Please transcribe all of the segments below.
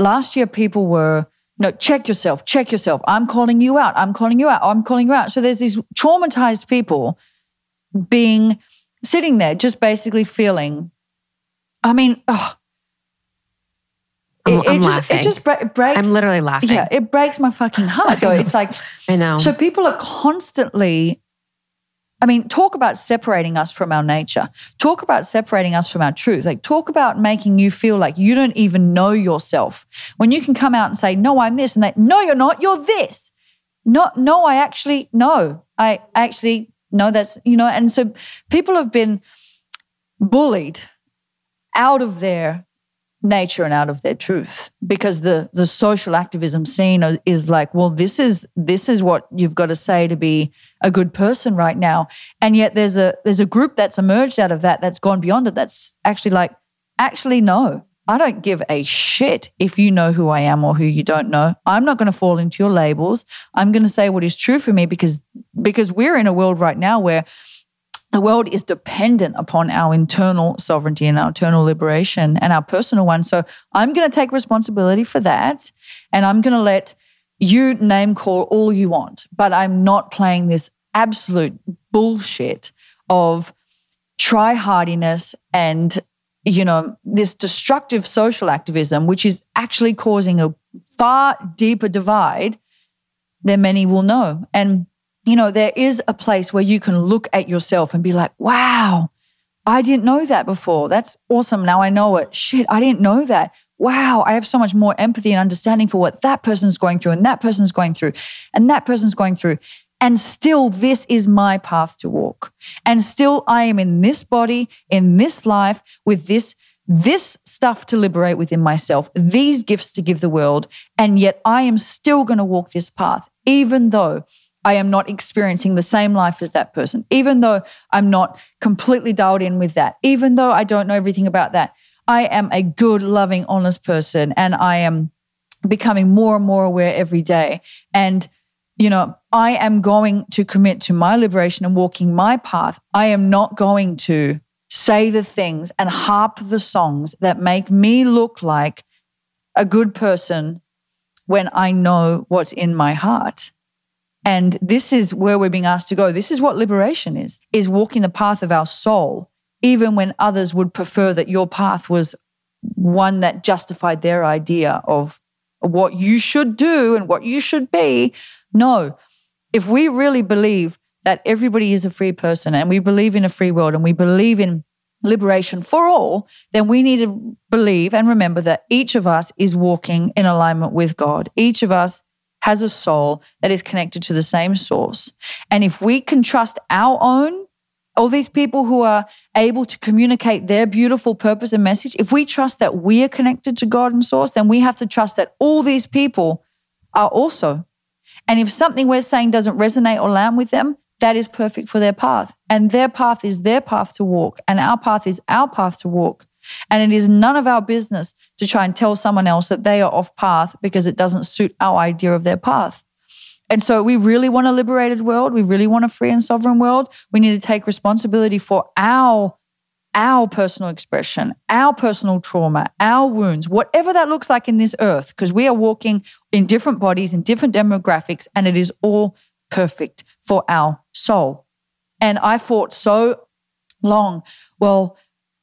last year people were no, check yourself, check yourself. I'm calling you out. I'm calling you out. I'm calling you out. So there's these traumatized people being sitting there, just basically feeling. I mean, oh, it, I'm it just it just bre- breaks. I'm literally laughing. Yeah, it breaks my fucking heart though. It's like I know. so people are constantly I mean, talk about separating us from our nature. Talk about separating us from our truth. Like, talk about making you feel like you don't even know yourself. When you can come out and say, No, I'm this, and they, No, you're not, you're this. No, no, I actually, no, I actually, no, that's, you know, and so people have been bullied out of their nature and out of their truth because the the social activism scene is like well this is this is what you've got to say to be a good person right now and yet there's a there's a group that's emerged out of that that's gone beyond it that's actually like actually no I don't give a shit if you know who I am or who you don't know. I'm not going to fall into your labels. I'm going to say what is true for me because because we're in a world right now where the world is dependent upon our internal sovereignty and our internal liberation and our personal one. So I'm going to take responsibility for that. And I'm going to let you name call all you want. But I'm not playing this absolute bullshit of try hardiness and, you know, this destructive social activism, which is actually causing a far deeper divide than many will know. And you know, there is a place where you can look at yourself and be like, wow, I didn't know that before. That's awesome. Now I know it. Shit, I didn't know that. Wow, I have so much more empathy and understanding for what that person's going through and that person's going through and that person's going through. And still, this is my path to walk. And still, I am in this body, in this life, with this this stuff to liberate within myself, these gifts to give the world. And yet I am still going to walk this path, even though I am not experiencing the same life as that person, even though I'm not completely dialed in with that, even though I don't know everything about that. I am a good, loving, honest person, and I am becoming more and more aware every day. And, you know, I am going to commit to my liberation and walking my path. I am not going to say the things and harp the songs that make me look like a good person when I know what's in my heart. And this is where we're being asked to go. This is what liberation is, is walking the path of our soul, even when others would prefer that your path was one that justified their idea of what you should do and what you should be. No, if we really believe that everybody is a free person and we believe in a free world and we believe in liberation for all, then we need to believe and remember that each of us is walking in alignment with God. Each of us has a soul that is connected to the same source. And if we can trust our own, all these people who are able to communicate their beautiful purpose and message, if we trust that we are connected to God and source, then we have to trust that all these people are also. And if something we're saying doesn't resonate or land with them, that is perfect for their path. And their path is their path to walk, and our path is our path to walk. And it is none of our business to try and tell someone else that they are off path because it doesn't suit our idea of their path. And so we really want a liberated world. We really want a free and sovereign world. We need to take responsibility for our our personal expression, our personal trauma, our wounds, whatever that looks like in this earth, because we are walking in different bodies, in different demographics, and it is all perfect for our soul. And I fought so long. Well,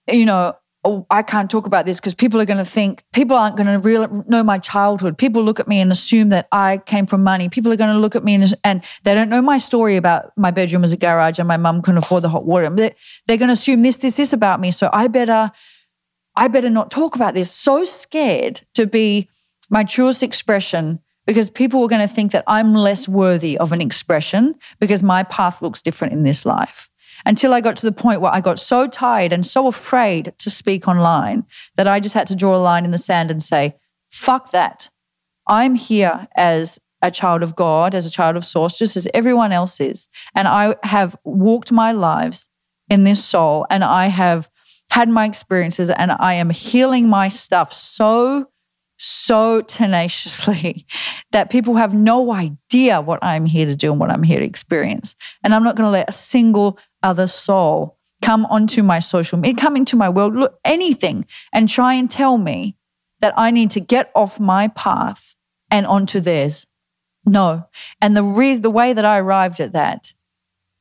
you know, oh, I can't talk about this because people are going to think, people aren't going to really know my childhood. People look at me and assume that I came from money. People are going to look at me and, and they don't know my story about my bedroom as a garage and my mum couldn't afford the hot water. They're, they're going to assume this, this, this about me. So I better, I better not talk about this. So scared to be my truest expression because people are going to think that I'm less worthy of an expression because my path looks different in this life until I got to the point where I got so tired and so afraid to speak online that I just had to draw a line in the sand and say, fuck that. I'm here as a child of God, as a child of source, just as everyone else is. And I have walked my lives in this soul and I have had my experiences and I am healing my stuff so so tenaciously that people have no idea what I'm here to do and what I'm here to experience. And I'm not going to let a single other soul come onto my social media, come into my world, look anything and try and tell me that I need to get off my path and onto theirs. No. And the reason, the way that I arrived at that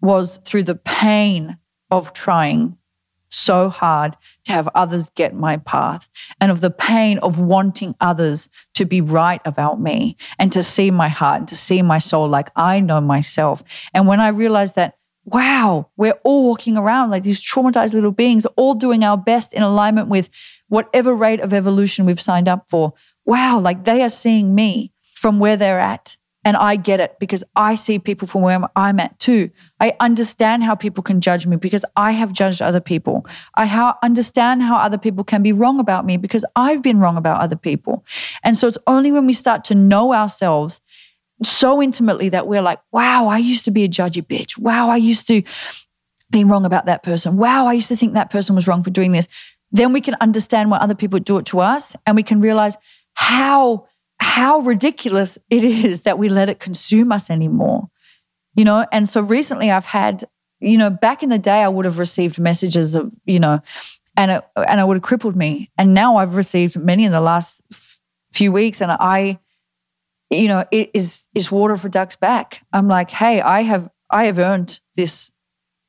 was through the pain of trying so hard to have others get my path and of the pain of wanting others to be right about me and to see my heart and to see my soul like I know myself. And when I realized that, wow, we're all walking around like these traumatized little beings, all doing our best in alignment with whatever rate of evolution we've signed up for. Wow, like they are seeing me from where they're at and I get it because I see people from where I'm at too. I understand how people can judge me because I have judged other people. I understand how other people can be wrong about me because I've been wrong about other people. And so it's only when we start to know ourselves so intimately that we're like, wow, I used to be a judgy bitch. Wow, I used to be wrong about that person. Wow, I used to think that person was wrong for doing this. Then we can understand why other people do it to us and we can realize how how ridiculous it is that we let it consume us anymore. You know, and so recently I've had, you know, back in the day I would have received messages of, you know, and it, and it would have crippled me. And now I've received many in the last few weeks, and I, you know, it is is water for ducks back. I'm like, hey, I have I have earned this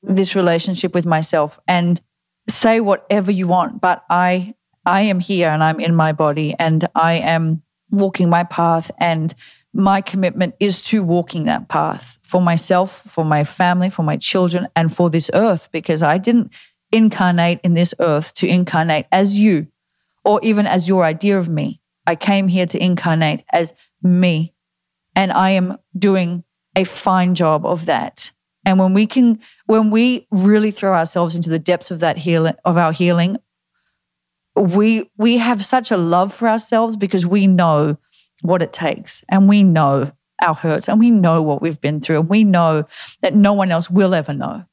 this relationship with myself, and say whatever you want, but I I am here and I'm in my body, and I am walking my path and my commitment is to walking that path for myself, for my family, for my children, and for this earth, because I didn't incarnate in this earth to incarnate as you or even as your idea of me. I came here to incarnate as me, and I am doing a fine job of that. And when we can, when we really throw ourselves into the depths of that healing, of our healing, we we have such a love for ourselves because we know what it takes and we know our hurts and we know what we've been through and we know that no one else will ever know.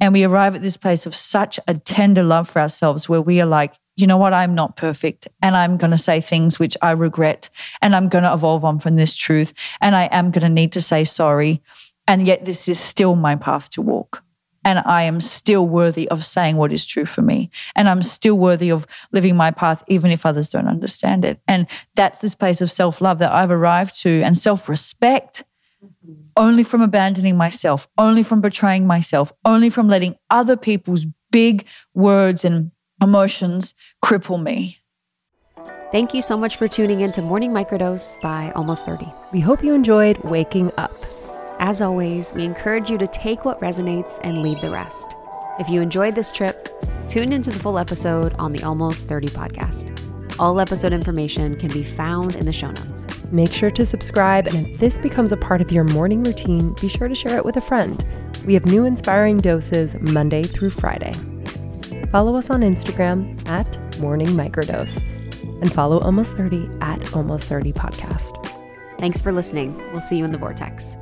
And we arrive at this place of such a tender love for ourselves where we are like, you know what, I'm not perfect and I'm going to say things which I regret and I'm going to evolve on from this truth and I am going to need to say sorry. And yet, this is still my path to walk and I am still worthy of saying what is true for me. And I'm still worthy of living my path, even if others don't understand it. And that's this place of self love that I've arrived to and self respect. Mm-hmm. Only from abandoning myself, only from betraying myself, only from letting other people's big words and emotions cripple me. Thank you so much for tuning in to Morning Microdose by Almost 30. We hope you enjoyed waking up. As always, we encourage you to take what resonates and leave the rest. If you enjoyed this trip, tune into the full episode on the Almost 30 podcast. All episode information can be found in the show notes. Make sure to subscribe, and if this becomes a part of your morning routine, be sure to share it with a friend. We have new inspiring doses Monday through Friday. Follow us on Instagram at Morning Microdose and follow Almost 30 at Almost 30 Podcast. Thanks for listening. We'll see you in the Vortex.